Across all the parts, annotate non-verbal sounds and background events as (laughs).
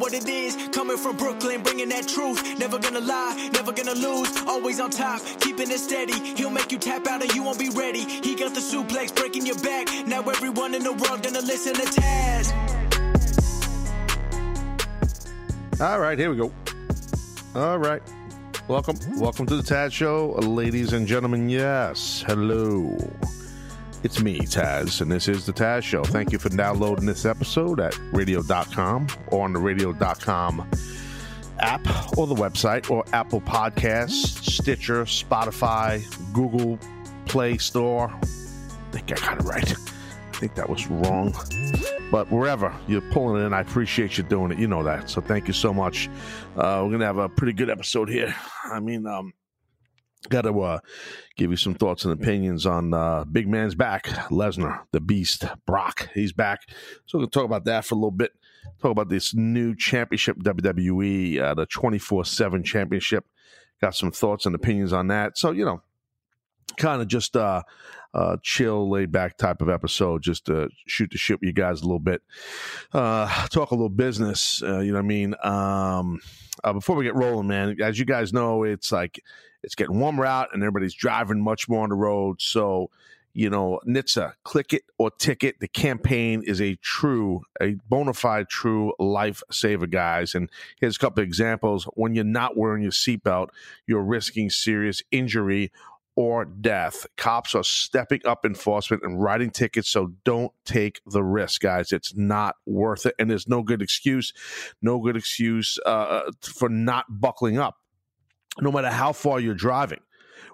what it is. Coming from Brooklyn, bringing that truth. Never gonna lie, never gonna lose. Always on top, keeping it steady. He'll make you tap out and you won't be ready. He got the suplex breaking your back. Now everyone in the world gonna listen to Taz. All right, here we go. All right. Welcome. Welcome to the Taz Show, ladies and gentlemen. Yes. Hello. It's me, Taz, and this is the Taz Show. Thank you for downloading this episode at radio.com or on the radio.com app or the website or Apple Podcasts, Stitcher, Spotify, Google Play Store. I think I got it right. I think that was wrong. But wherever you're pulling it in, I appreciate you doing it. You know that. So thank you so much. Uh, we're going to have a pretty good episode here. I mean, um, got to uh, give you some thoughts and opinions on uh, big man's back, Lesnar, the Beast, Brock. He's back. So we're going to talk about that for a little bit. Talk about this new championship, WWE, uh, the 24 7 championship. Got some thoughts and opinions on that. So, you know, kind of just uh, uh, chill, laid back type of episode, just to shoot the shit with you guys a little bit, uh, talk a little business. Uh, you know what I mean? Um, uh, before we get rolling, man, as you guys know, it's like it's getting warmer out and everybody's driving much more on the road. So, you know, NHTSA, click it or ticket. The campaign is a true, a bona fide true lifesaver, guys. And here's a couple examples. When you're not wearing your seatbelt, you're risking serious injury or death. Cops are stepping up enforcement and writing tickets, so don't take the risk, guys. It's not worth it. And there's no good excuse, no good excuse uh, for not buckling up, no matter how far you're driving.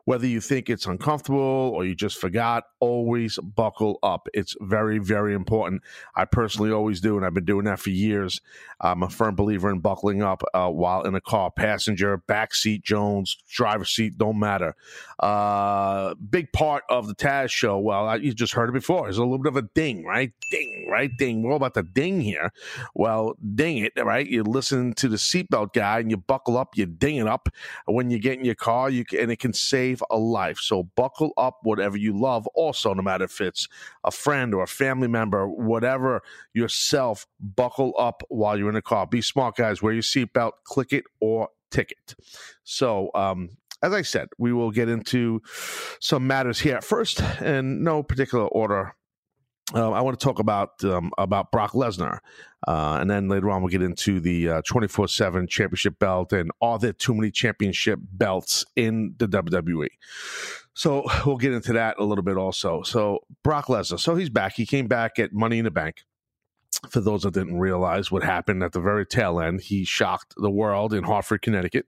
Whether you think it's uncomfortable or you just forgot, always buckle up. It's very, very important. I personally always do, and I've been doing that for years. I'm a firm believer in buckling up uh, while in a car. Passenger, back seat, Jones, driver seat, don't matter. Uh, big part of the Taz show. Well, I, you just heard it before. There's a little bit of a ding, right? Ding, right? Ding. We're all about the ding here. Well, ding it, right? You listen to the seatbelt guy and you buckle up. You ding it up when you get in your car. You and it can save a life. So buckle up, whatever you love. Also, no matter if it's a friend or a family member, whatever yourself, buckle up while you're in the car. Be smart, guys. Wear your seatbelt. Click it or ticket. So, um, as I said, we will get into some matters here. First, in no particular order, uh, I want to talk about um, about Brock Lesnar, uh, and then later on we'll get into the twenty four seven championship belt and are there too many championship belts in the WWE? So we'll get into that a little bit also. So Brock Lesnar, so he's back. He came back at Money in the Bank. For those that didn't realize what happened at the very tail end, he shocked the world in Hartford, Connecticut.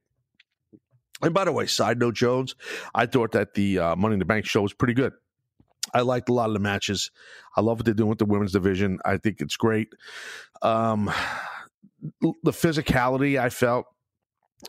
And by the way, side note, Jones, I thought that the uh, Money in the Bank show was pretty good. I liked a lot of the matches. I love what they're doing with the women's division. I think it's great. Um, the physicality I felt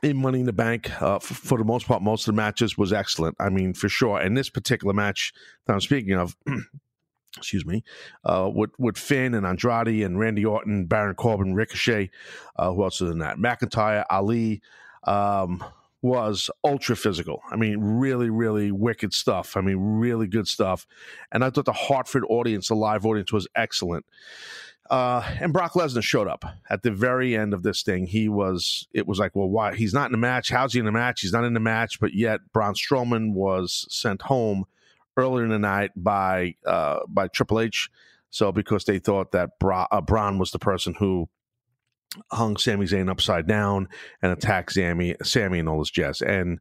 in Money in the Bank, uh, for, for, the most part, most of the matches was excellent. I mean, for sure. And this particular match that I'm speaking of, (clears throat) excuse me, uh, with with Finn and Andrade and Randy Orton, Baron Corbin, Ricochet, uh, who else is in that? McIntyre, Ali. Um, was ultra physical. I mean, really, really wicked stuff. I mean, really good stuff. And I thought the Hartford audience, the live audience, was excellent. Uh, and Brock Lesnar showed up at the very end of this thing. He was, it was like, well, why? He's not in the match. How's he in the match? He's not in the match, but yet Braun Strowman was sent home earlier in the night by uh, by Triple H. So because they thought that Bra- uh, Braun was the person who hung Sami Zayn upside down and attacked Sami, Sami and all his jazz. And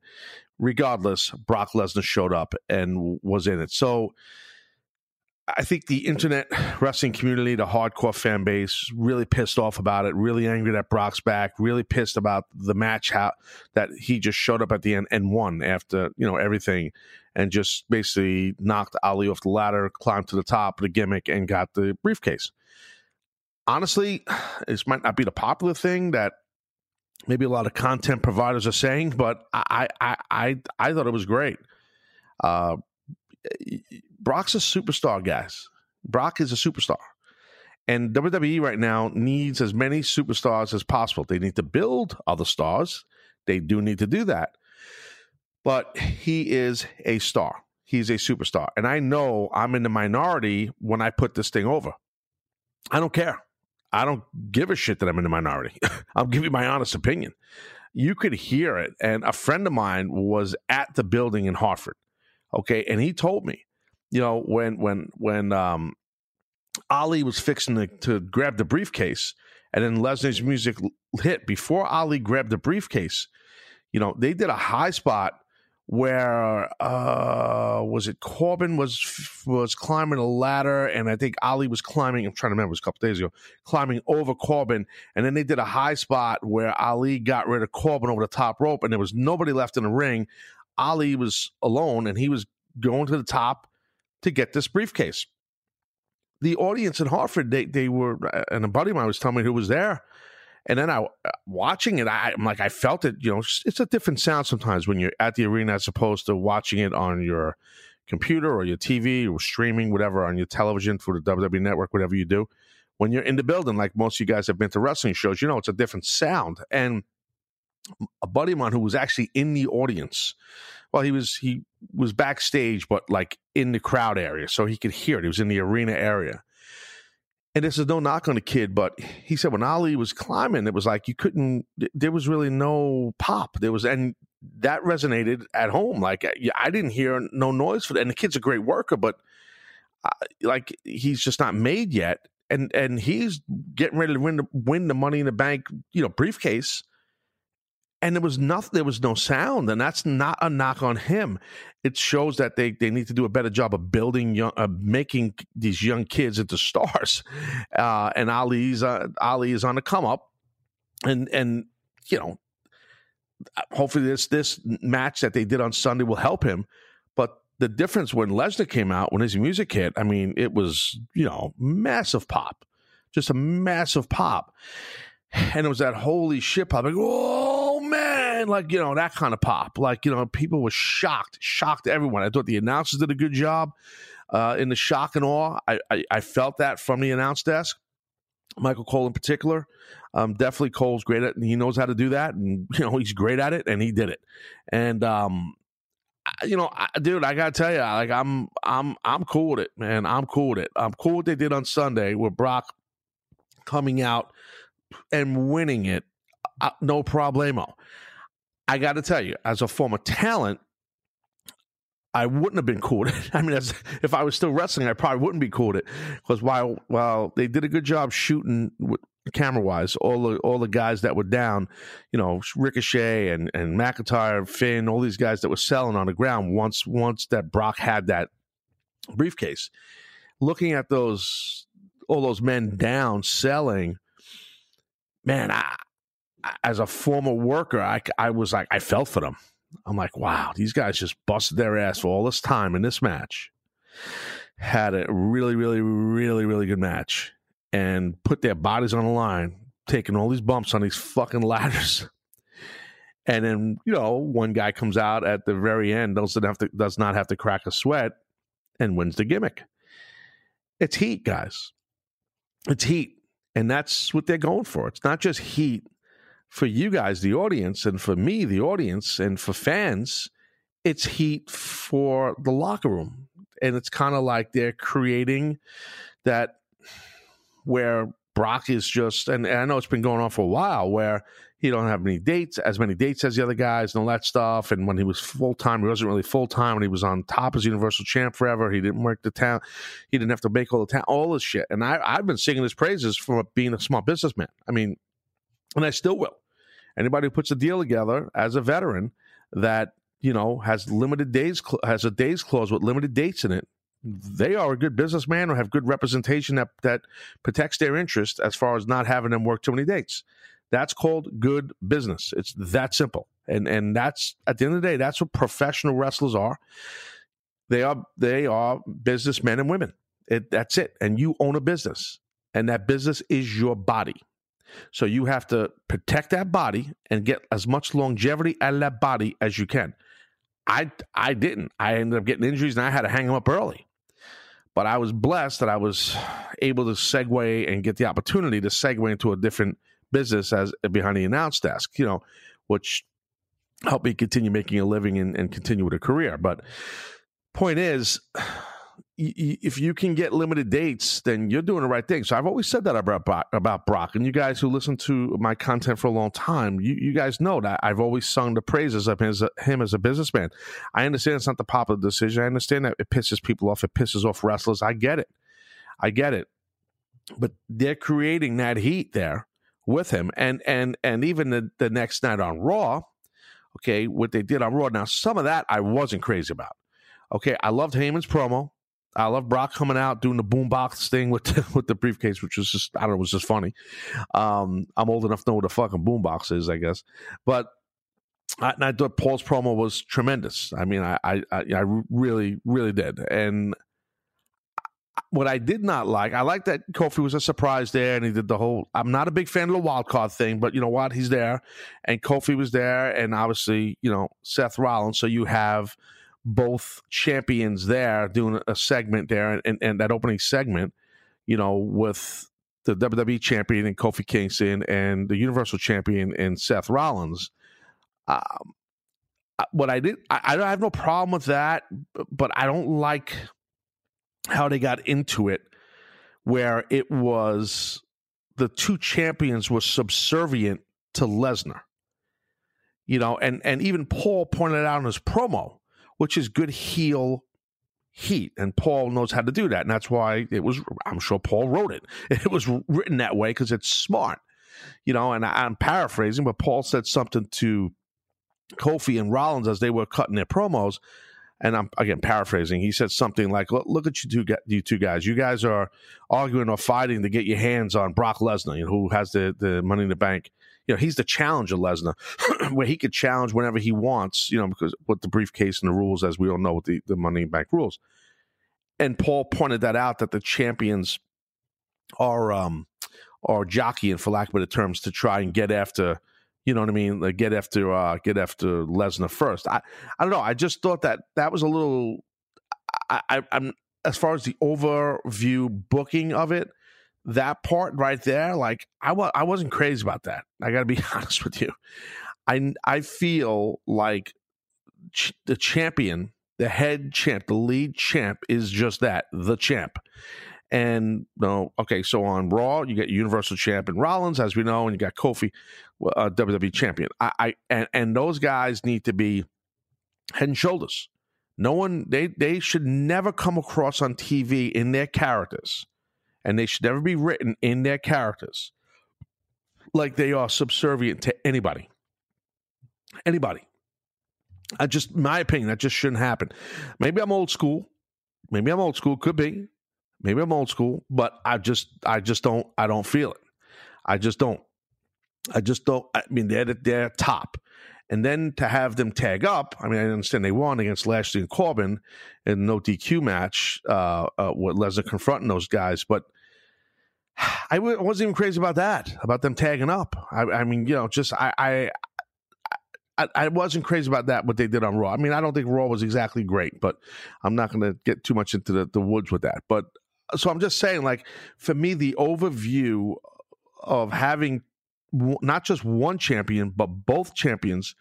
regardless, Brock Lesnar showed up and was in it. So I think the internet wrestling community, the hardcore fan base, really pissed off about it. Really angry that Brock's back. Really pissed about the match how that he just showed up at the end and won after you know everything, and just basically knocked Ali off the ladder, climbed to the top of the gimmick, and got the briefcase honestly, this might not be the popular thing that maybe a lot of content providers are saying, but I I I I thought it was great. Uh, Brock's a superstar, guys. Brock is a superstar, And WWE right now needs as many superstars as possible. They need to build other stars. They do need to do that. But he is a star. He's a superstar. And I know I'm in the minority when I put this thing over. I don't care. I don't give a shit that I'm in the minority. (laughs) I'll give you my honest opinion. You could hear it. And a friend of mine was at the building in Hartford. Okay. And he told me, you know, when when when um Ali was fixing to, to grab the briefcase, and then Lesnar's music hit before Ali grabbed the briefcase. You know, they did a high spot where uh was it Corbin was was climbing a ladder and I think Ali was climbing I'm trying to remember it was a couple days ago climbing over Corbin and then they did a high spot where Ali got rid of Corbin over the top rope and there was nobody left in the ring. Ali was alone and he was going to the top to get this briefcase. The audience in Hartford, they they were, and a buddy of mine was telling me who was there, and then I uh, watching it, I, am like, I felt it. You know, it's a different sound sometimes when you're at the arena as opposed to watching it on your computer or your TV or streaming, whatever, on your television for the WWE Network, whatever you do. When you're in the building, like most of you guys have been to wrestling shows, you know it's a different sound. And a buddy of mine who was actually in the audience well he was he was backstage but like in the crowd area so he could hear it he was in the arena area and this is no knock on the kid but he said when ali was climbing it was like you couldn't there was really no pop. There was and that resonated at home. Like i didn't hear no noise for that. And the kid's a great worker but uh, like he's just not made yet. And and he's getting ready to win the, win the money in the bank you know briefcase and there was nothing there was no sound and that's not a knock on him. It shows that they they need to do a better job of building young uh, making these young kids into stars. (laughs) Uh, and ali's uh, ali is on the come up and and you know hopefully this this match that they did on sunday will help him. But the difference when lesnar came out when his music hit i mean it was you know massive pop just a massive pop. (sighs) And it was that holy shit pop like oh man like you know that kind of pop like you know people were shocked shocked everyone i thought the announcers did a good job uh, in the shock and awe I, I, I felt that from the announce desk michael cole in particular um, definitely cole's great at he knows how to do that and (laughs) you know he's great at it and he did it and um you know, dude, I gotta tell you, like I'm, I'm, I'm cool with it, man. I'm cool with it. I'm cool with what they did on Sunday with Brock coming out and winning it, uh, no problemo. I got to tell you, as a former talent, I wouldn't have been cool. (laughs) I mean, as, if I was still wrestling, I probably wouldn't be it because while while they did a good job shooting camera wise, all the all the guys that were down, you know, Ricochet and and McIntyre, Finn, all these guys that were selling on the ground once once that Brock had that briefcase. Looking at those all those men down selling man, I, as a former worker, I, I was like, I felt for them. I'm like, wow, these guys just busted their ass for all this time in this match. Had a really, really, really, really good match and put their bodies on the line, taking all these bumps on these fucking ladders. (laughs) And then, you know, one guy comes out at the very end, doesn't have to, does not have to crack a sweat and wins the gimmick. It's heat, guys. It's heat. And that's what they're going for. It's not just heat for you guys, the audience, and for me, the audience, and for fans. It's heat for the locker room. And it's kind of like they're creating that where Brock is just, and, and I know it's been going on for a while, where he don't have any dates, as many dates as the other guys, and all that stuff. And when he was full time, he wasn't really full time. When he was on top as Universal Champ forever, he didn't work the town. He didn't have to make all the town, all this shit. And I, I've been singing his praises for being a small businessman. I mean, and I still will. Anybody who puts a deal together as a veteran that you know has limited days, has a days clause with limited dates in it, they are a good businessman or have good representation that that protects their interest as far as not having them work too many dates. That's called good business. It's that simple. And and that's at the end of the day, that's what professional wrestlers are. They are they are businessmen and women. It, that's it. And you own a business, and that business is your body. So you have to protect that body and get as much longevity out of that body as you can. I I didn't. I ended up getting injuries and I had to hang them up early. But I was blessed that I was able to segue and get the opportunity to segue into a different business as behind the announce desk, you know, which helped me continue making a living and, and continue with a career. But point is, if you can get limited dates, then you're doing the right thing. So I've always said that about Brock, about Brock, and you guys who listen to my content for a long time, you, you guys know that I've always sung the praises of his, him as a businessman. I understand it's not the popular decision. I understand that it pisses people off. It pisses off wrestlers. I get it. I get it. But they're creating that heat there with him, and and and even the, the next night on Raw, okay, what they did on Raw. Now some of that I wasn't crazy about. Okay, I loved Heyman's promo. I love Brock coming out doing the boombox thing with the, (laughs) with the briefcase, which was just I don't know, was just funny. Um, I'm old enough to know what a fucking boombox is, I guess. But I, I thought Paul's promo was tremendous. I mean, I, I I really really did. And what I did not like, I like that Kofi was a surprise there, and he did the whole. I'm not a big fan of the wild card thing, but you know what? He's there, and Kofi was there, and obviously, you know, Seth Rollins. So you have both champions there doing a segment there and, and that opening segment, you know, with the WWE champion and Kofi Kingston and the Universal champion and Seth Rollins. Um, what I did, I, I have no problem with that, but I don't like how they got into it, where it was the two champions were subservient to Lesnar. You know, and and even Paul pointed out in his promo which is good heel heat. And Paul knows how to do that. And that's why it was, I'm sure Paul wrote it. (laughs) It was written that way because it's smart, you know. And I, am paraphrasing, but Paul said something to Kofi and Rollins as they were cutting their promos. And I'm again paraphrasing. He said something like, "Look, look at you two, you two guys. You guys are arguing or fighting to get your hands on Brock Lesnar, you know, who has the the Money in the Bank you know, he's the challenger Lesnar, (clears throat) where he could challenge whenever he wants, you know, because with the briefcase and the rules, as we all know, with the, the money back rules. And Paul pointed that out that the champions are um are jockeying, for lack of better terms, to try and get after, you know what I mean, like get after uh get after Lesnar first. I I don't know. I just thought that that was a little. I I'm as far as the overview booking of it that part right there, like I was, I wasn't crazy about that. I got to be (laughs) honest with you. I I feel like ch- the champion, the head champ, the lead champ is just that, the champ. And no, okay, so on Raw, you get Universal Champ and Rollins, as we know, and you got Kofi, uh, WWE Champion. I, I and and those guys need to be head and shoulders. No one they they should never come across on TV in their characters and they should never be written in their characters like they are subservient to anybody. Anybody. I just, my opinion, that just shouldn't happen. Maybe I'm old school. Maybe I'm old school. Could be. Maybe I'm old school, but I just, I just don't, I don't feel it. I just don't. I just don't. I mean, they're they're top, and then to have them tag up. I mean, I understand they won against Lashley and Corbin in no DQ match uh, uh, with Lesnar confronting those guys, but (sighs) I w- wasn't even crazy about that, about them tagging up. I, I mean, you know, just I, I, I, wasn't crazy about that. What they did on Raw. I mean, I don't think Raw was exactly great, but I'm not going to get too much into the, the woods with that. But so I'm just saying, like for me, the overview of having not just one champion but both champions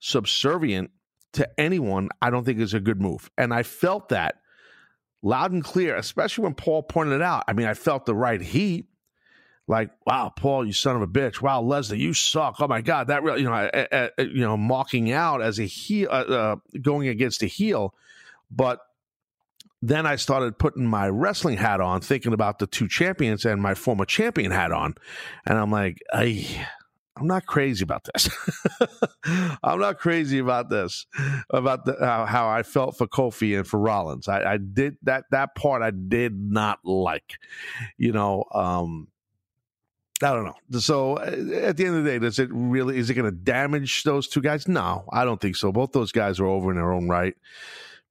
subservient to anyone, I don't think is a good move. And I felt that loud and clear, especially when Paul pointed it out. I mean, I felt the right heat. Like, wow, Paul, you son of a bitch! Wow, Leslie, you suck! Oh my God, that really, you know, you know, mocking out as a heel, uh, uh, going against a heel. But then I started putting my wrestling hat on, thinking about the two champions and my former champion hat on, and I'm like, I I'm not crazy about this. (laughs) I'm not crazy about this, about the, uh, how I felt for Kofi and for Rollins. I, I, did that that part. I did not like, you know. Um, I don't know. So uh, at the end of the day, does it really is it going to damage those two guys? No, I don't think so. Both those guys are over in their own right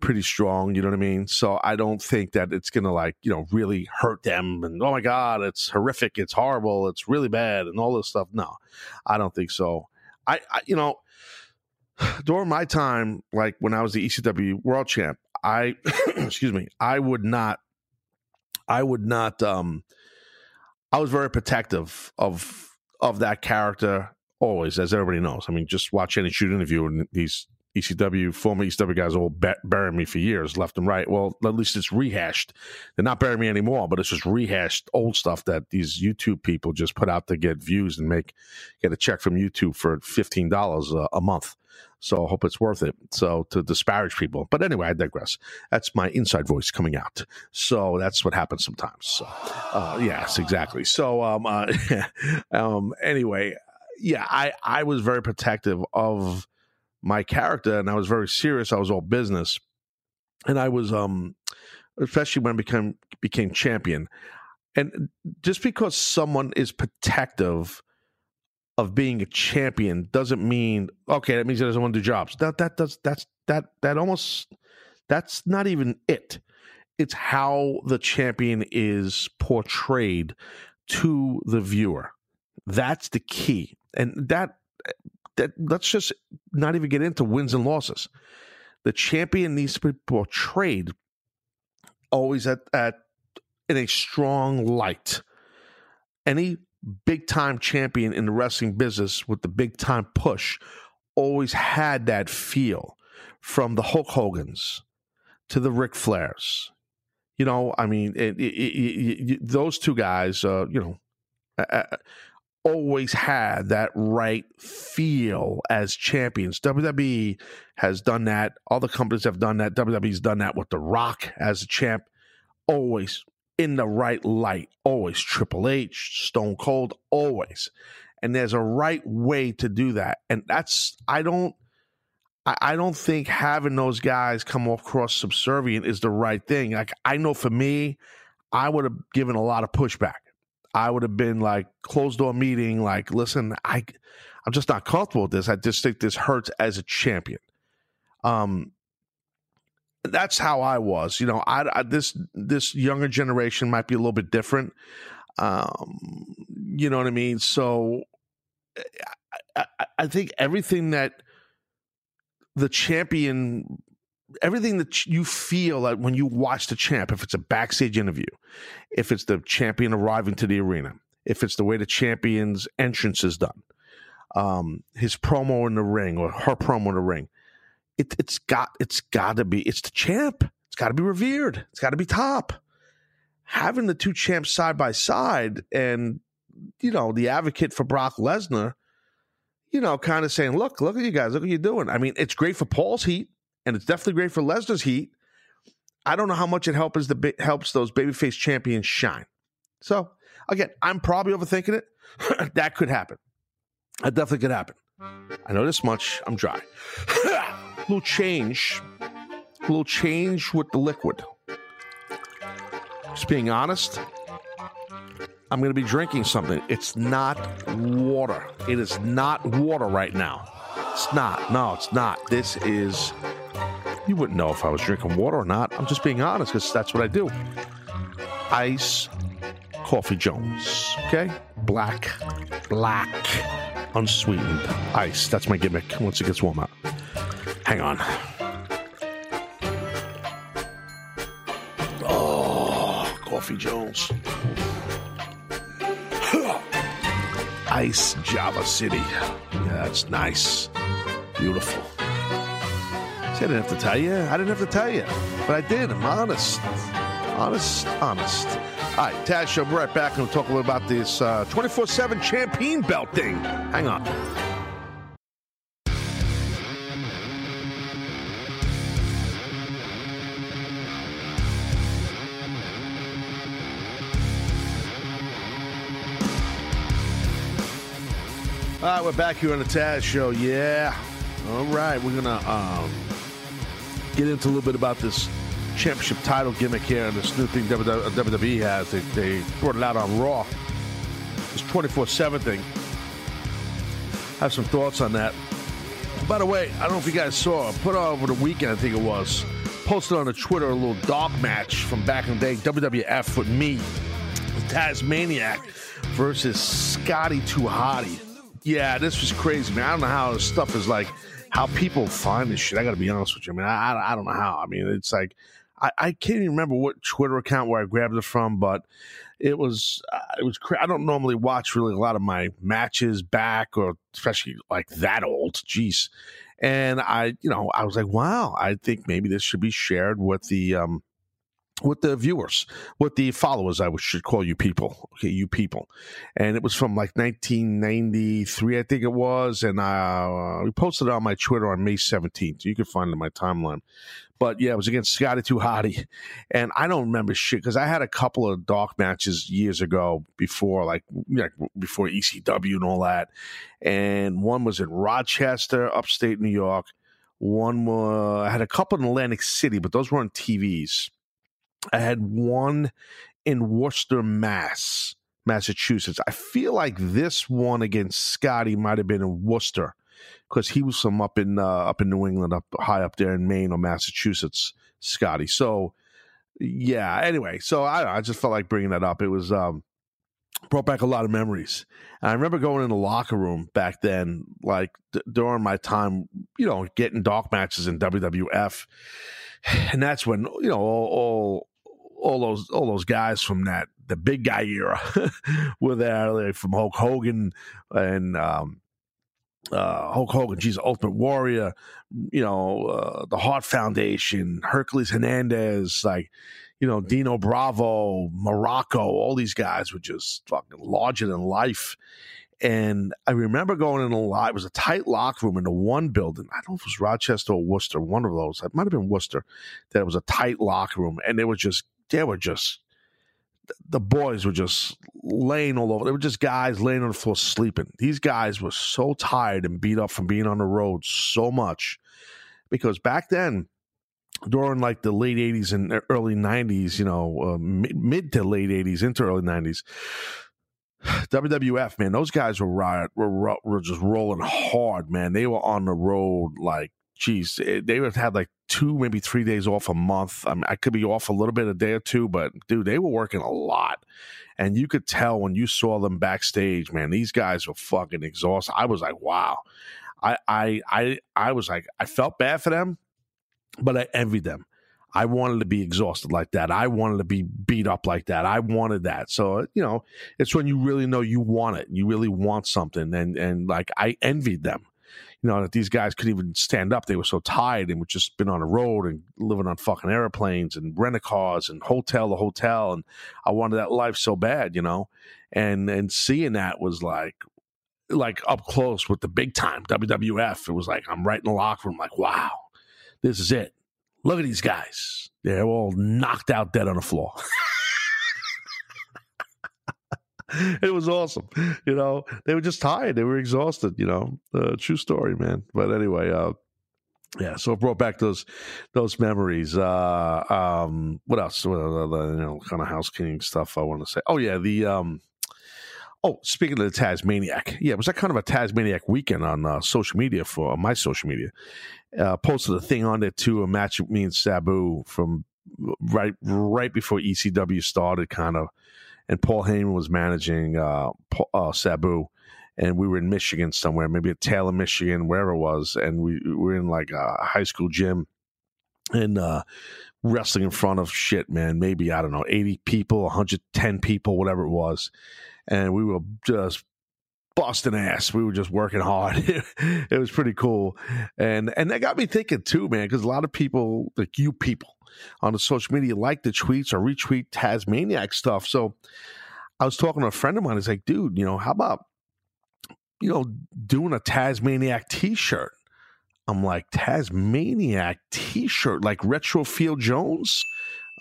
pretty strong. You know what I mean? So I don't think that it's going to like, you know, really hurt them and, oh my God, it's horrific. It's horrible. It's really bad and all this stuff. No, I don't think so. I, I you know, (sighs) during my time, like when I was the ECW world champ, I, (coughs) excuse me, I would not I would not. Um, I was very protective of of that character always, as everybody knows. I mean, just watch any shoot interview, and these ECW, former ECW guys all be- burying me for years, left and right. Well, at least it's rehashed. They're not burying me anymore, but it's just rehashed old stuff that these YouTube people just put out to get views and make get a check from YouTube for fifteen dollars a month. So I hope it's worth it. So to disparage people, but anyway, I digress. That's my inside voice coming out. So that's what happens sometimes. So, uh, yes, exactly. So um, uh, (laughs) um, anyway, yeah, I I was very protective of my character and I was very serious. I was all business. And I was um especially when I became became champion. And just because someone is protective of being a champion doesn't mean okay, that means he doesn't want to do jobs. That that does that's that that almost that's not even it. It's how the champion is portrayed to the viewer. That's the key. And that that let's just not even get into wins and losses. The champion needs to be portrayed always at, at in a strong light. Any big time champion in the wrestling business with the big time push always had that feel from the Hulk Hogan's to the Ric Flairs. You know, I mean, it, it, it, those two guys, uh, you know, uh, always had that right feel as champions. WWE has done that. All the companies have done that. WWE's done that with The Rock as a champ. Always in the right light. Always Triple H, Stone Cold, always. And there's a right way to do that. And that's I don't I don't think having those guys come across subservient is the right thing. Like I know for me, I would have given a lot of pushback. I would have been like closed door meeting, like, listen, I I'm just not comfortable with this. I just think this hurts as a champion. Um that's how I was. You know, I, I this this younger generation might be a little bit different. Um, you know what I mean? So I, I, I think everything that the champion everything that you feel like when you watch the champ, if it's a backstage interview, if it's the champion arriving to the arena, if it's the way the champion's entrance is done, um, his promo in the ring or her promo in the ring, it, it's got it's got to be it's the champ. It's got to be revered. It's got to be top. Having the two champs side by side, and you know the advocate for Brock Lesnar, you know, kind of saying, "Look, look at you guys. Look what you're doing." I mean, it's great for Paul's heat and it's definitely great for Lesnar's heat. I don't know how much it helps the helps those babyface champions shine. So again, I'm probably overthinking it. (clears throat) that could happen. That definitely could happen. I know this much. I'm dry. (clears throat) little change. Little change with the liquid. Just being honest, I'm going to be drinking something. It's not water. It is not water right now. It's not. No, it's not. This is you wouldn't know if I was drinking water or not. I'm just being honest because that's what I do. Ice Coffee Jones. Okay? Black, black, unsweetened ice. That's my gimmick once it gets warm out. Hang on. Oh, Coffee Jones. Ice Java City. Yeah, that's nice. Beautiful. I didn't have to tell you. I didn't have to tell you. But I did. I'm honest. Honest, honest. All right, Taz Show. We're right back and we'll talk a little about this 24 uh, 7 champion belt thing. Hang on. All right, we're back here on the Taz Show. Yeah. All right, we're gonna um, get into a little bit about this championship title gimmick here and this new thing WWE has. They, they brought it out on Raw. This 24 7 thing. I have some thoughts on that. By the way, I don't know if you guys saw, put out over the weekend, I think it was, posted on the Twitter a little dark match from back in the day, WWF with me, Tasmaniac versus Scotty 2 Hotty. Yeah, this was crazy, man. I don't know how this stuff is like how people find this shit. I got to be honest with you. I mean, I, I don't know how. I mean, it's like I, I can't even remember what Twitter account where I grabbed it from, but it was uh, it was. Cra- I don't normally watch really a lot of my matches back, or especially like that old. Jeez, and I, you know, I was like, wow, I think maybe this should be shared with the um with the viewers, with the followers, I should call you people. Okay, you people. And it was from like 1993, I think it was. And uh, we posted it on my Twitter on May 17th. You can find it in my timeline. But yeah, it was against Scotty 2 Hotty. And I don't remember shit because I had a couple of dark matches years ago before, like, like before ECW and all that. And one was in Rochester, upstate New York. One, uh, I had a couple in Atlantic City, but those were on TVs I had one in Worcester, Mass, Massachusetts. I feel like this one against Scotty might have been in Worcester because he was from up in uh, up in New England, up high up there in Maine or Massachusetts. Scotty. So yeah. Anyway, so I I just felt like bringing that up. It was um brought back a lot of memories. And I remember going in the locker room back then, like d- during my time, you know, getting dark matches in WWF, (sighs) and that's when you know all, all all those all those guys from that the big guy era (laughs) were there like from Hulk Hogan and um, uh, Hulk Hogan, geez, Ultimate Warrior, you know, uh, the Heart Foundation, Hercules Hernandez, like, you know, Dino Bravo, Morocco, all these guys were just fucking larger than life. And I remember going in a lot. It was a tight locker room in the one building. I don't know if it was Rochester or Worcester, one of those. It might have been Worcester. That it was a tight locker room, and they was just they were just the boys were just laying all over. They were just guys laying on the floor sleeping. These guys were so tired and beat up from being on the road so much because back then, during like the late 80s and early 90s, you know, uh, mid, to late 80s into early 90s, (sighs) WWF, man, those guys were riot, were, were just rolling hard, man. They were on the road like geez, eh, they would have had like two, maybe three days off a month. I, mean, I could be off a little bit a day or two, but dude, they were working a lot. And you could tell when you saw them backstage, man, these guys were fucking exhausted. I was like, wow. I I I I was like, I felt bad for them, but I envied them. I wanted to be exhausted like that. I wanted to be beat up like that. I wanted that. So, you know, it's when you really know you want it. You really want something. And and like I envied them you know, that these guys couldn't even stand up. They were so tired and would just been on the road and living on fucking airplanes and rent a cars and hotel to hotel. And I wanted that life so bad, you know, and, and seeing that was like, like up close with the big time WWF. It was like, I'm right in the locker room, like, wow, this is it. Look at these guys. They're all knocked out dead on the floor. (laughs) (laughs) it was awesome. You know, they were just tired. They were exhausted. You know, uh, true story, man. But anyway, uh, yeah. So it brought back those those memories. Uh, um, what else? What other, you know, kind of housekeeping stuff I want to say. Oh yeah, the um. Oh, speaking of the Tasmaniac, yeah, it was that kind of a Tasmaniac weekend on uh, social media for my social media. Uh, posted a thing on there too, a match with me and Sabu from right right before ECW started, kind of and Paul Heyman was managing uh, uh, Sabu, and we were in Michigan somewhere, maybe at Taylor, Michigan, wherever it was, and we, we were in like a high school gym, and uh, wrestling in front of shit, man, maybe I don't know, eighty people, one hundred ten people, whatever it was, and we were just busting ass. We were just working hard. (laughs) it was pretty cool, and and that got me thinking too, man, because a lot of people, like you people, on the social media, like the tweets or retweet Tasmaniac stuff. So I was talking to a friend of mine. He's like, dude, you know, how about you know doing a Tasmaniac T-shirt? I'm like Tasmaniac T-shirt, like Retro Field Jones.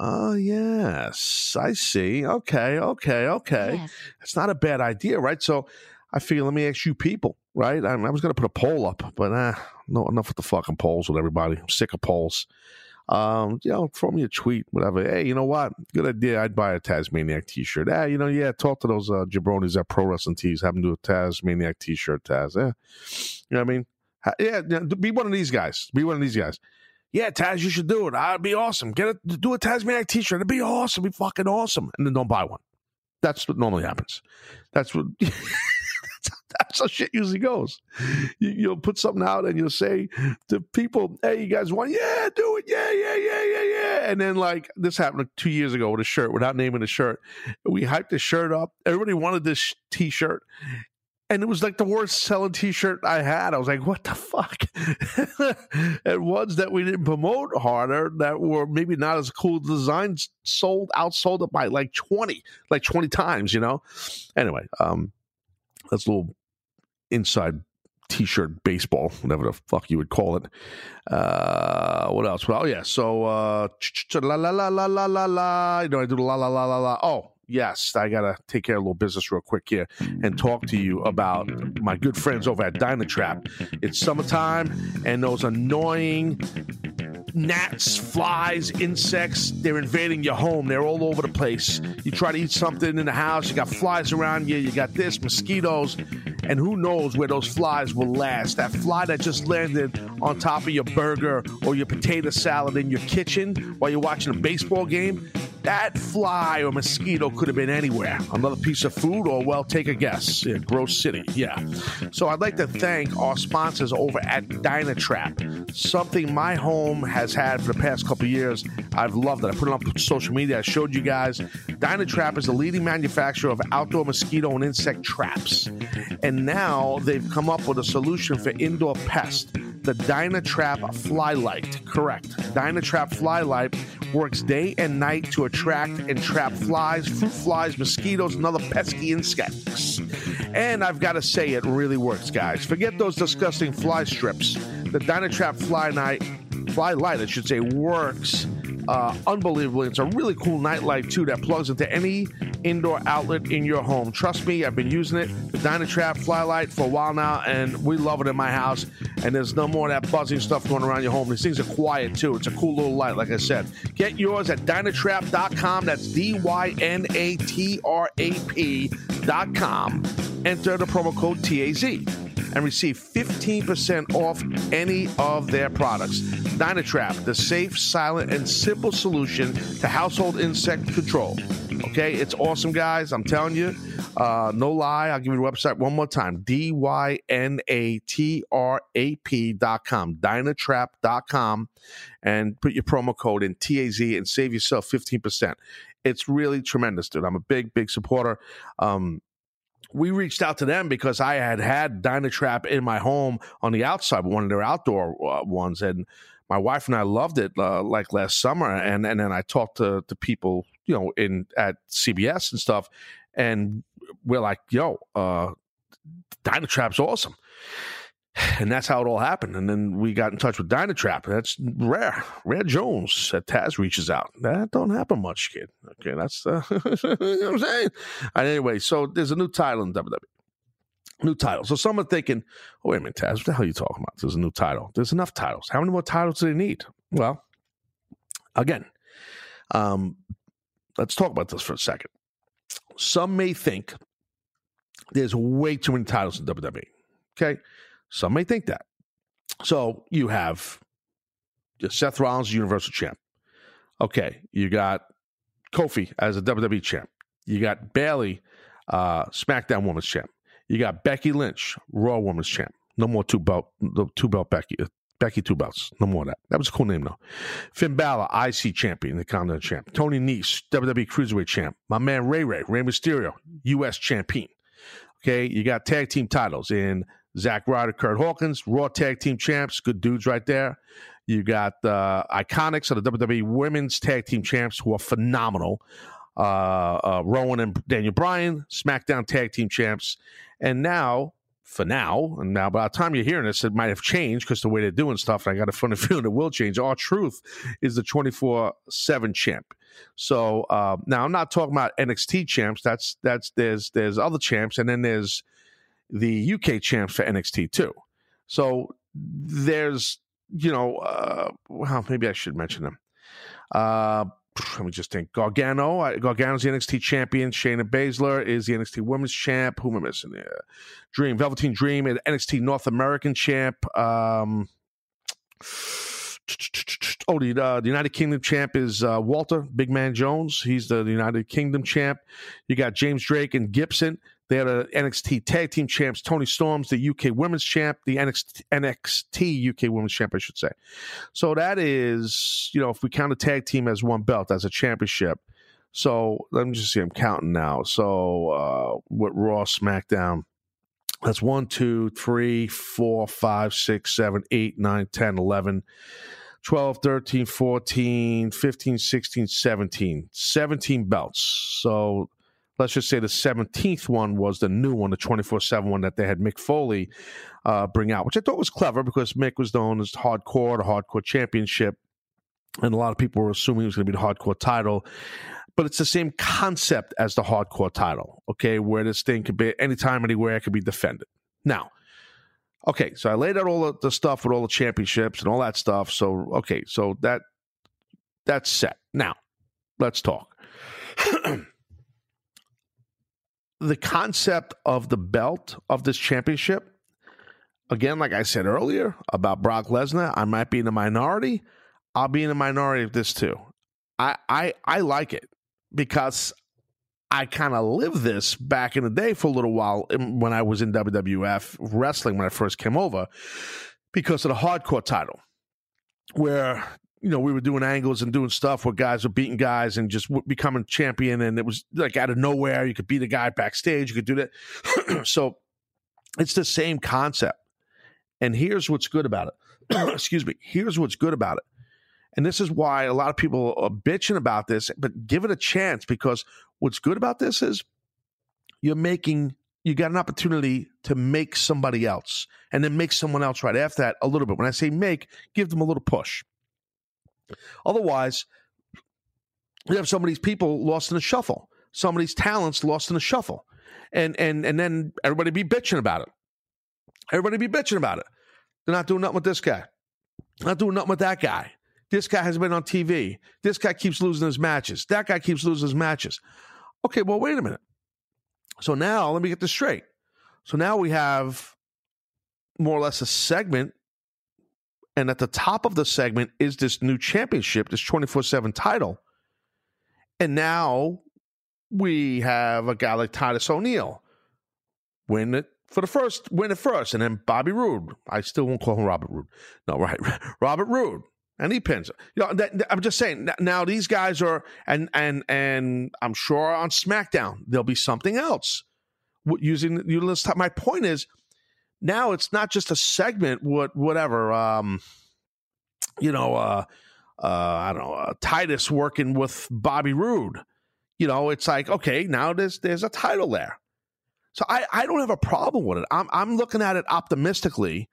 Oh, yes, I see. Okay, okay, okay. Yes. It's not a bad idea, right? So I figure, let me ask you people, right? I, I was going to put a poll up, but uh, no, enough with the fucking polls with everybody. I'm sick of polls. Um, you know, throw me a tweet, whatever. Hey, you know what? Good idea. I'd buy a Tasmaniac t-shirt. Ah, you know, yeah, talk to those uh, jabronis at Pro Wrestling Tees. Have them do a Tasmaniac t-shirt, Taz. Yeah. You know what I mean? Yeah, be one of these guys. Be one of these guys. Yeah, Taz, you should do it. I'd be awesome. Get it, do a Tasmaniac t-shirt. It'd be awesome. It'd be fucking awesome. And then don't buy one. That's what normally happens. That's what (laughs) (laughs) That's how shit usually goes. You, you'll put something out and you'll say to people, "Hey, you guys want? Yeah, do it. Yeah, yeah, yeah, yeah, yeah." And then like this happened two years ago with a shirt, without naming the shirt. We hyped the shirt up. Everybody wanted this T-shirt, and it was like the worst selling T-shirt I had. I was like, "What the fuck?" (laughs) and ones that we didn't promote harder, that were maybe not as cool designs, sold outsold it by like twenty, like twenty times. You know. Anyway, um, that's a little inside t-shirt baseball, whatever the fuck you would call it. Uh, what else? Well, yeah. So uh, la la la la la la la. You know, I do la la la la la. Oh, yes, I gotta take care of a little business real quick here and talk to you about my good friends over at Dynatrap. It's summertime, and those annoying gnats, flies, insects, they're invading your home. They're all over the place. You try to eat something in the house, you got flies around you, you got this, mosquitoes, and who knows where those flies will last. That fly that just landed on top of your burger or your potato salad in your kitchen while you're watching a baseball game, that fly or mosquito could have been anywhere. Another piece of food, or well, take a guess. Yeah, Gross City. Yeah. So I'd like to thank our sponsors over at Dynatrap. Something my home has had for the past couple years. I've loved it. I put it on social media. I showed you guys. Dynatrap is the leading manufacturer of outdoor mosquito and insect traps. And now they've come up with a solution for indoor pests the Dynatrap Flylight. Correct. Dynatrap Flylight works day and night to attract and trap flies, fruit flies, mosquitoes, and other pesky insects. And I've got to say, it really works, guys. Forget those disgusting fly strips. The Dynatrap Fly Night, Fly Light, I should say, works uh, unbelievably. It's a really cool nightlight too that plugs into any indoor outlet in your home. Trust me, I've been using it, the Dynatrap Flylight, for a while now, and we love it in my house. And there's no more that buzzing stuff going around your home. These things are quiet too. It's a cool little light, like I said. Get yours at Dynatrap.com. That's D Y N A T R A P.com. Enter the promo code TAZ and receive 15% off any of their products. Dynatrap, the safe, silent, and simple solution to household insect control. Okay, it's awesome, guys. I'm telling you. Uh, no lie. I'll give you the website one more time D Y N A T R A P dot com, Dynatrap dot com, and put your promo code in TAZ and save yourself 15%. It's really tremendous, dude. I'm a big, big supporter. Um, we reached out to them because I had had Dynatrap in my home on the outside, one of their outdoor uh, ones, and my wife and I loved it uh, like last summer. And and then I talked to to people, you know, in at CBS and stuff, and we're like, "Yo, uh, Dynatrap's awesome." And that's how it all happened. And then we got in touch with Dynatrap. That's rare. Rare Jones that Taz reaches out. That don't happen much, kid. Okay, that's uh, (laughs) you know what I'm saying. And anyway, so there's a new title in WWE. New title. So some are thinking, oh, wait a minute, Taz, what the hell are you talking about? There's a new title. There's enough titles. How many more titles do they need? Well, again, um, let's talk about this for a second. Some may think there's way too many titles in WWE. Okay. Some may think that. So you have Seth Rollins, Universal Champ. Okay, you got Kofi as a WWE champ. You got Bayley, uh, SmackDown Women's Champ. You got Becky Lynch, Raw Women's Champ. No more two belt, two belt Becky. Uh, Becky two belts. No more of that. That was a cool name though. Finn Balor, IC champion, the Continental champ. Tony Nese, WWE Cruiserweight champ. My man Ray Ray, Rey Mysterio, US champion. Okay, you got tag team titles in Zack Ryder, Kurt Hawkins, Raw Tag Team Champs, good dudes right there. You got uh, Iconics of the WWE Women's Tag Team Champs, who are phenomenal. Uh, uh, Rowan and Daniel Bryan, SmackDown Tag Team Champs. And now, for now, and now by the time you're hearing this, it might have changed because the way they're doing stuff, I got a funny (laughs) feeling it will change. R-Truth is the 24 7 champ. So uh, now I'm not talking about NXT champs. That's that's there's there's other champs, and then there's the UK champs for NXT too. So there's, you know, uh, well, maybe I should mention them. Uh, let me just think. Gargano, Gargano's the NXT champion. Shayna Baszler is the NXT Women's champ. Who am I missing? Dream, Velveteen Dream, and NXT North American champ. Um, Oh, the, uh, the United Kingdom champ is uh, Walter Big Man Jones. He's the United Kingdom champ. You got James Drake and Gibson. They had a NXT tag team champs. Toni Storm's the UK Women's champ, the NXT, NXT UK Women's champ, I should say. So that is, you know, if we count a tag team as one belt as a championship. So let me just see. I'm counting now. So uh, with Raw, SmackDown, that's one, two, three, four, five, six, seven, eight, nine, 10, 11, 12, 13, 14, 15, 16, 17. 17 belts. So let's just say the 17th one was the new one, the 24 7 one that they had Mick Foley uh, bring out, which I thought was clever because Mick was known as hardcore, the hardcore championship. And a lot of people were assuming it was going to be the hardcore title but it's the same concept as the hardcore title, okay, where this thing could be anytime, anywhere, it could be defended. Now, okay, so I laid out all the stuff with all the championships and all that stuff. So, okay, so that that's set. Now, let's talk. (clears throat) the concept of the belt of this championship, again, like I said earlier about Brock Lesnar, I might be in the minority. I'll be in the minority of this too. I I I like it because I kind of lived this back in the day for a little while when I was in WWF wrestling when I first came over because of the hardcore title, where you know we were doing angles and doing stuff where guys were beating guys and just becoming champion, and it was like out of nowhere you could beat a guy backstage, you could do that. (clears throat) so it's the same concept, and here's what's good about it. (clears throat) Excuse me. Here's what's good about it and this is why a lot of people are bitching about this, but give it a chance because what's good about this is you're making, you got an opportunity to make somebody else and then make someone else right after that a little bit. When I say make, give them a little push. Otherwise, you have some of these people lost in the shuffle, some of these talents lost in the shuffle. And and and then everybody be bitching about it. Everybody be bitching about it. They're not doing nothing with this guy. Not doing nothing with that guy. This guy has been on TV. This guy keeps losing his matches. That guy keeps losing his matches. Okay, well, wait a minute. So now let me get this straight. So now we have more or less a segment. And at the top of the segment is this new championship, this 24 7 title. And now we have a guy like Titus O'Neil win it for the first, win it first. And then Bobby Roode. I still won't call him Robert Roode. No, (laughs) right. Robert Roode and he pins it. You know, I'm just saying. Now these guys are, and and and I'm sure on SmackDown there'll be something else using you. Let's My point is, now it's not just a segment. What whatever. Um, you know, uh, uh, I don't know, uh, Titus working with Bobby Roode. You know, it's like okay, now there's there's a title there. So I, I don't have a problem with it. I'm I'm looking at it optimistically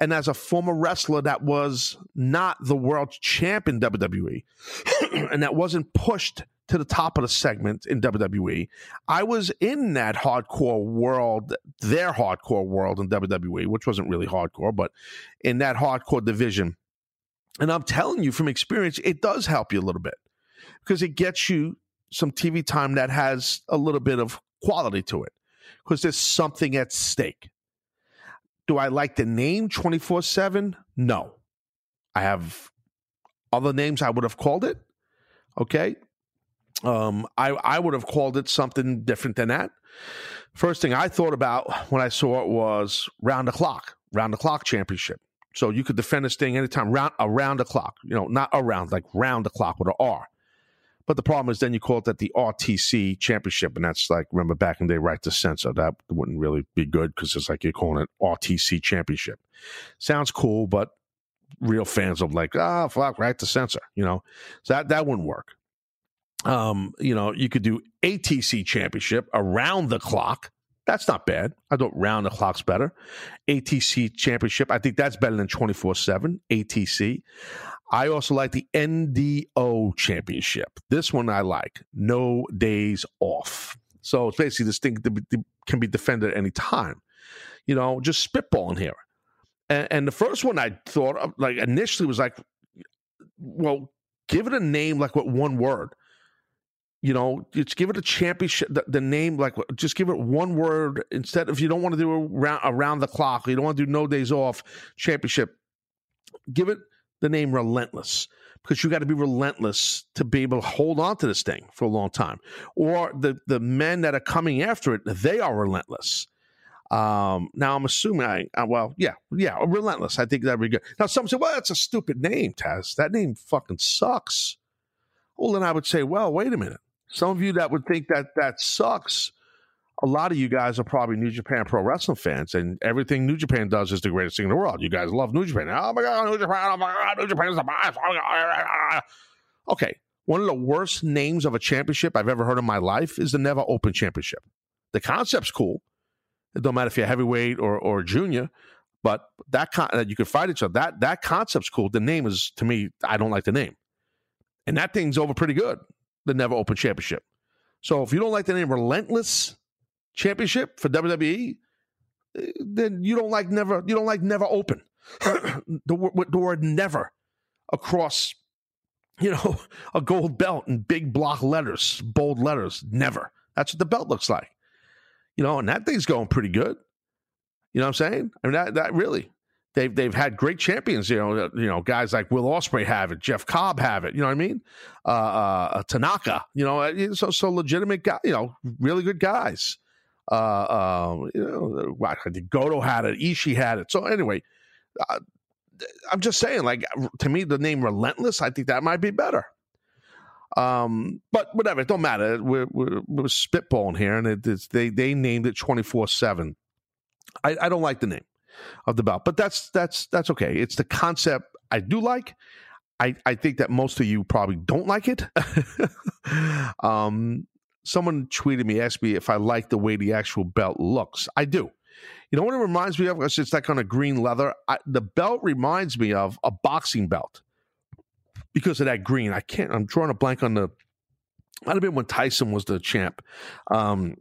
and as a former wrestler that was not the world champion WWE (clears throat) and that wasn't pushed to the top of the segment in WWE, I was in that hardcore world, their hardcore world in WWE, which wasn't really hardcore, but in that hardcore division. And I'm telling you from experience, it does help you a little bit because it gets you some TV time that has a little bit of quality to it because there's something at stake. Do I like the name 24 7? No. I have other names I would have called it. Okay. Um, I, I would have called it something different than that. First thing I thought about when I saw it was round the clock, round the clock championship. So you could defend this thing anytime round around the clock, you know, not around, like round the clock with an R. But the problem is then you call it that the RTC championship, and that's like remember back in the day, right to censor. That wouldn't really be good because it's like you're calling it RTC championship. Sounds cool, but real fans of like, ah, oh, fuck, right to censor, you know. So that that wouldn't work. Um, you know, you could do ATC championship around the clock. That's not bad. I thought round the clock's better. ATC championship, I think that's better than 24 7. ATC. I also like the NDO championship. This one I like. No days off. So it's basically this thing that can be defended at any time. You know, just spitballing here. And, and the first one I thought of, like initially was like, well, give it a name like what one word. You know, just give it a championship. The, the, name, like, just give it one word instead. If you don't want to do around around the clock, you don't want to do no days off championship. Give it the name Relentless because you got to be relentless to be able to hold on to this thing for a long time. Or the the men that are coming after it, they are relentless. Um, now I'm assuming I, uh, well, yeah, yeah, relentless. I think that'd be good. Now some say, well, that's a stupid name, Taz. That name fucking sucks. Well, then I would say, well, wait a minute. Some of you that would think that that sucks, a lot of you guys are probably New Japan Pro Wrestling fans, and everything New Japan does is the greatest thing in the world. You guys love New Japan. Oh my God, New Japan! Oh my God, New Japan is the best. Oh okay, one of the worst names of a championship I've ever heard in my life is the Never Open Championship. The concept's cool. It don't matter if you're heavyweight or or junior, but that con- that you can fight each other. That that concept's cool. The name is to me, I don't like the name, and that thing's over pretty good. The Never Open Championship. So if you don't like the name Relentless Championship for WWE, eh, then you don't like never. You don't like Never Open. (clears throat) the, the word never across you know, (laughs) a gold belt in big block letters, bold letters. Never. That's what the belt looks like you know, and that thing's going pretty good. You know what I'm saying? I mean, that that really, they've they've had great champions. You know, you know, guys like Will Ospreay have it, Jeff Cobb have it. You know what I mean? Uh, uh, Tanaka. You know, uh, so so legitimate guy. You know, really good guys. Uh, uh, you know, Goto had it, Ishii had it. So anyway, uh, I'm just saying, like to me, the name Relentless, I think that might be better. Um, but whatever, it don't matter. We're, we're, we're spitballing here, and it, it's, they they named it twenty four seven. I, I don't like the name of the belt, but that's that's that's okay. It's the concept I do like. I I think that most of you probably don't like it. (laughs) um, someone tweeted me, asked me if I like the way the actual belt looks. I do. You know what it reminds me of? It's like kind of green leather. I, the belt reminds me of a boxing belt because of that green. I can't. I'm drawing a blank on the. Might have been when Tyson was the champ, um,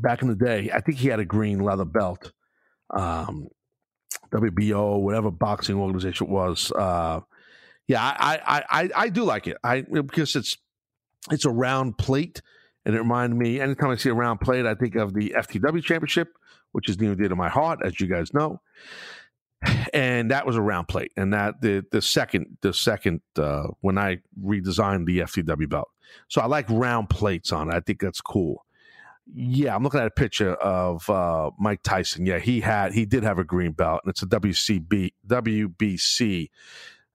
back in the day. I think he had a green leather belt. Um, WBO, whatever boxing organization it was. Uh, yeah, I, I, I, I do like it. I because it's it's a round plate, and it reminded me. Anytime I see a round plate, I think of the FTW Championship, which is near and dear to my heart, as you guys know and that was a round plate. And that the the second the second uh, when I redesigned the FTW belt, so I like round plates on it. I think that's cool. Yeah, I'm looking at a picture of uh, Mike Tyson. Yeah, he had he did have a green belt, and it's a WCB WBC.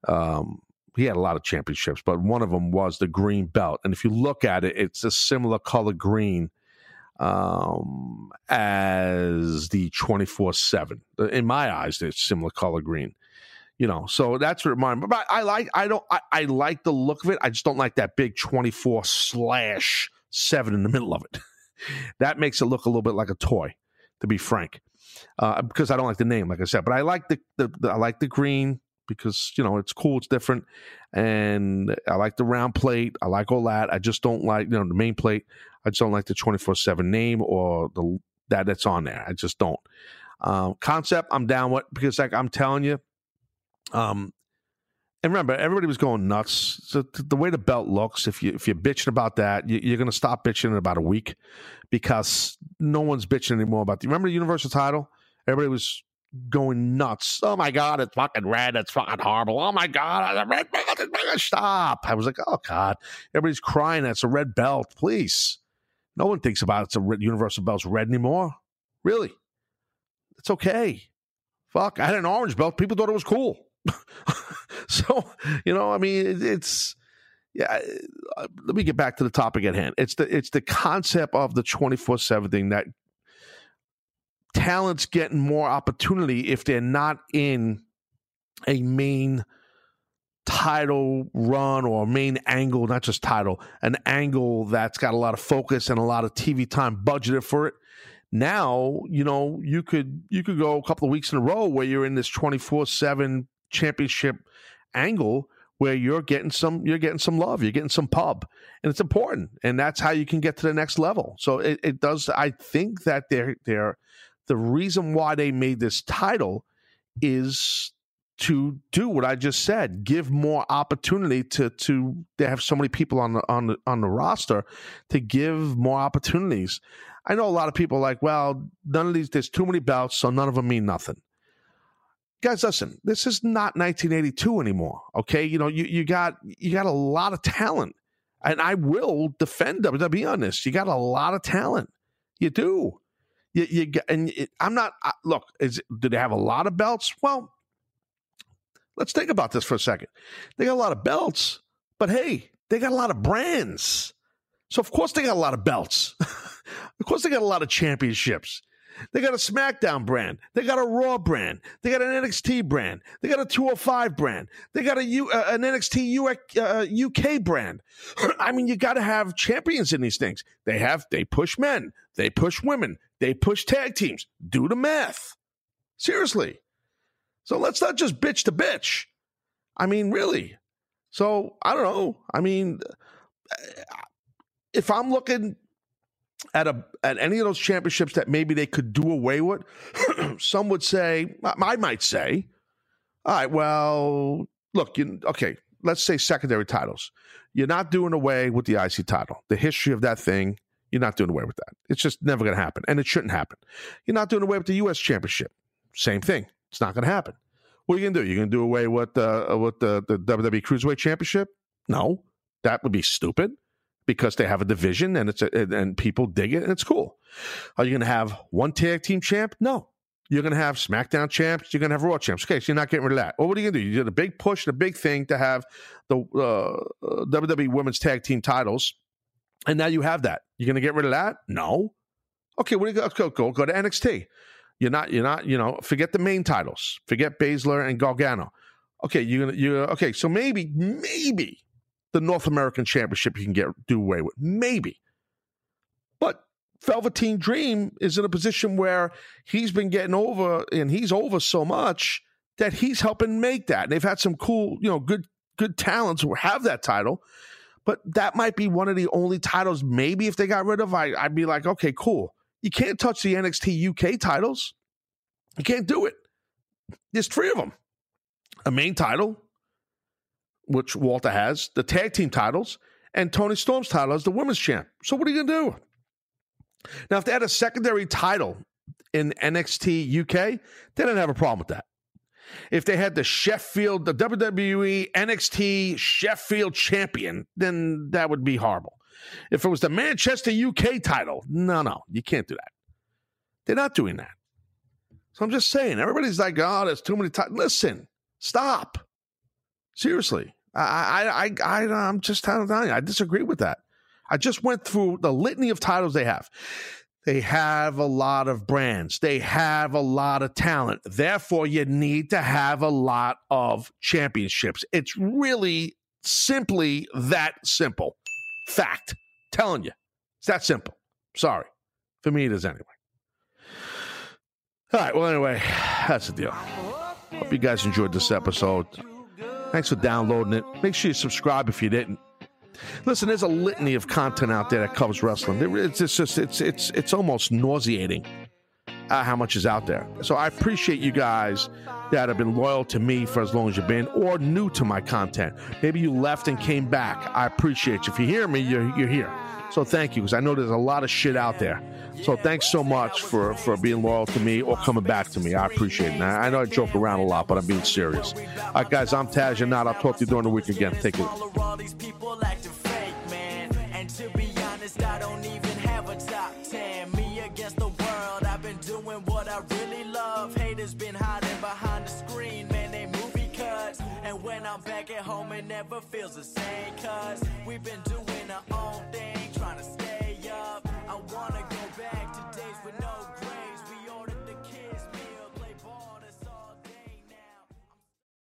Um, he had a lot of championships, but one of them was the green belt. And if you look at it, it's a similar color green um, as the 24 7. In my eyes, it's similar color green. You know, so that's what mine. But I like, I don't, I, I like the look of it. I just don't like that big 24 slash seven in the middle of it. (laughs) that makes it look a little bit like a toy, to be frank. Uh, because I don't like the name, like I said, but I like the, the, the I like the green because you know it's cool, it's different, and I like the round plate. I like all that. I just don't like you know the main plate. I just don't like the twenty four seven name or the that that's on there. I just don't. Um, concept, I'm down with because like I'm telling you, um, and remember everybody was going nuts. So the way the belt looks, if you if you're bitching about that, you, are going to stop bitching in about a week because no one's bitching anymore about the. Remember the Universal title? Everybody was going nuts. Oh my god, it's fucking red. It's fucking horrible. Oh my god, red belt stop. I was like, oh god, everybody's crying. That's a red belt. Please, no one thinks about it's a red, universal belt's red anymore. Really, it's okay. Fuck, I had an orange belt. People thought it was cool. (laughs) so you know, I mean, it, it's yeah. Uh, let me get back to the topic at hand. It's the it's the concept of the twenty four seven thing that talent's getting more opportunity if they're not in a main title run or main angle, not just title, an angle that's got a lot of focus and a lot of TV time budgeted for it. Now, you know, you could you could go a couple of weeks in a row where you're in this 24/7 championship angle where you're getting some you're getting some love, you're getting some pub. And it's important. And that's how you can get to the next level. So it, it does I think that they're they're the reason why they made this title is to do what I just said, give more opportunity to to they have so many people on the on the on the roster to give more opportunities. I know a lot of people like, well, none of these there's too many belts, so none of them mean nothing. guys, listen, this is not 1982 anymore. Okay, you know, you you got you got a lot of talent, and I will defend WWE on this. You got a lot of talent. You do. You, you and it, I'm not. Look, is do they have a lot of belts? Well, let's think about this for a second. They got a lot of belts, but hey, they got a lot of brands. So of course they got a lot of belts. (laughs) of course they got a lot of championships. They got a SmackDown brand. They got a Raw brand. They got an NXT brand. They got a 205 brand. They got a U, uh, an NXT U, uh, UK brand. (clears throat) I mean, you got to have champions in these things. They have. They push men. They push women. They push tag teams. Do the math. Seriously. So let's not just bitch to bitch. I mean, really. So I don't know. I mean, if I'm looking at a at any of those championships that maybe they could do away with, (clears throat) some would say, I might say, all right, well, look, you, okay, let's say secondary titles. You're not doing away with the IC title. The history of that thing, you're not doing away with that. It's just never going to happen, and it shouldn't happen. You're not doing away with the U.S. Championship. Same thing. It's not going to happen. What are you going to do? You're going to do away with uh, with the the WWE Cruiserweight Championship? No, that would be stupid because they have a division and it's a, and people dig it and it's cool. Are you going to have one tag team champ? No. You're going to have SmackDown champs. You're going to have Raw champs. Okay, so you're not getting rid of that. Well, what are you going to do? You did a big push, and a big thing to have the uh, WWE Women's Tag Team titles, and now you have that. You're going to get rid of that? No. Okay, what do you go? Go go, go to NXT. You're not. You're not. You know, forget the main titles. Forget Baszler and Gargano. Okay, you're gonna. You okay? So maybe, maybe the North American Championship you can get do away with. Maybe. But Velveteen Dream is in a position where he's been getting over and he's over so much that he's helping make that. And they've had some cool, you know, good good talents who have that title. But that might be one of the only titles, maybe if they got rid of, I, I'd be like, okay, cool. You can't touch the NXT UK titles. You can't do it. There's three of them a main title, which Walter has, the tag team titles, and Toni Storm's title as the women's champ. So what are you going to do? Now, if they had a secondary title in NXT UK, they didn't have a problem with that. If they had the Sheffield, the WWE NXT Sheffield champion, then that would be horrible. If it was the Manchester UK title, no, no, you can't do that. They're not doing that. So I'm just saying, everybody's like, oh, there's too many titles. Listen, stop. Seriously, I, I, I, I'm just telling you, I disagree with that. I just went through the litany of titles they have. They have a lot of brands. They have a lot of talent. Therefore, you need to have a lot of championships. It's really simply that simple. Fact. Telling you. It's that simple. Sorry. For me, it is anyway. All right. Well, anyway, (sighs) that's the deal. Hope you guys enjoyed this episode. Thanks for downloading it. Make sure you subscribe if you didn't. Listen, there's a litany of content out there that covers wrestling. It's just it's it's it's almost nauseating uh, how much is out there. So I appreciate you guys that have been loyal to me for as long as you've been, or new to my content. Maybe you left and came back. I appreciate you. If you hear me, you're you're here. So thank you, because I know there's a lot of shit out there. So thanks so much for for being loyal to me or coming back to me. I appreciate it. I, I know I joke around a lot, but I'm being serious. All right, guys, I'm Taz Yanot. I'll talk to you during the week again. Take it. when I'm back at home, it never feels the same. Cause we've been doing our own thing,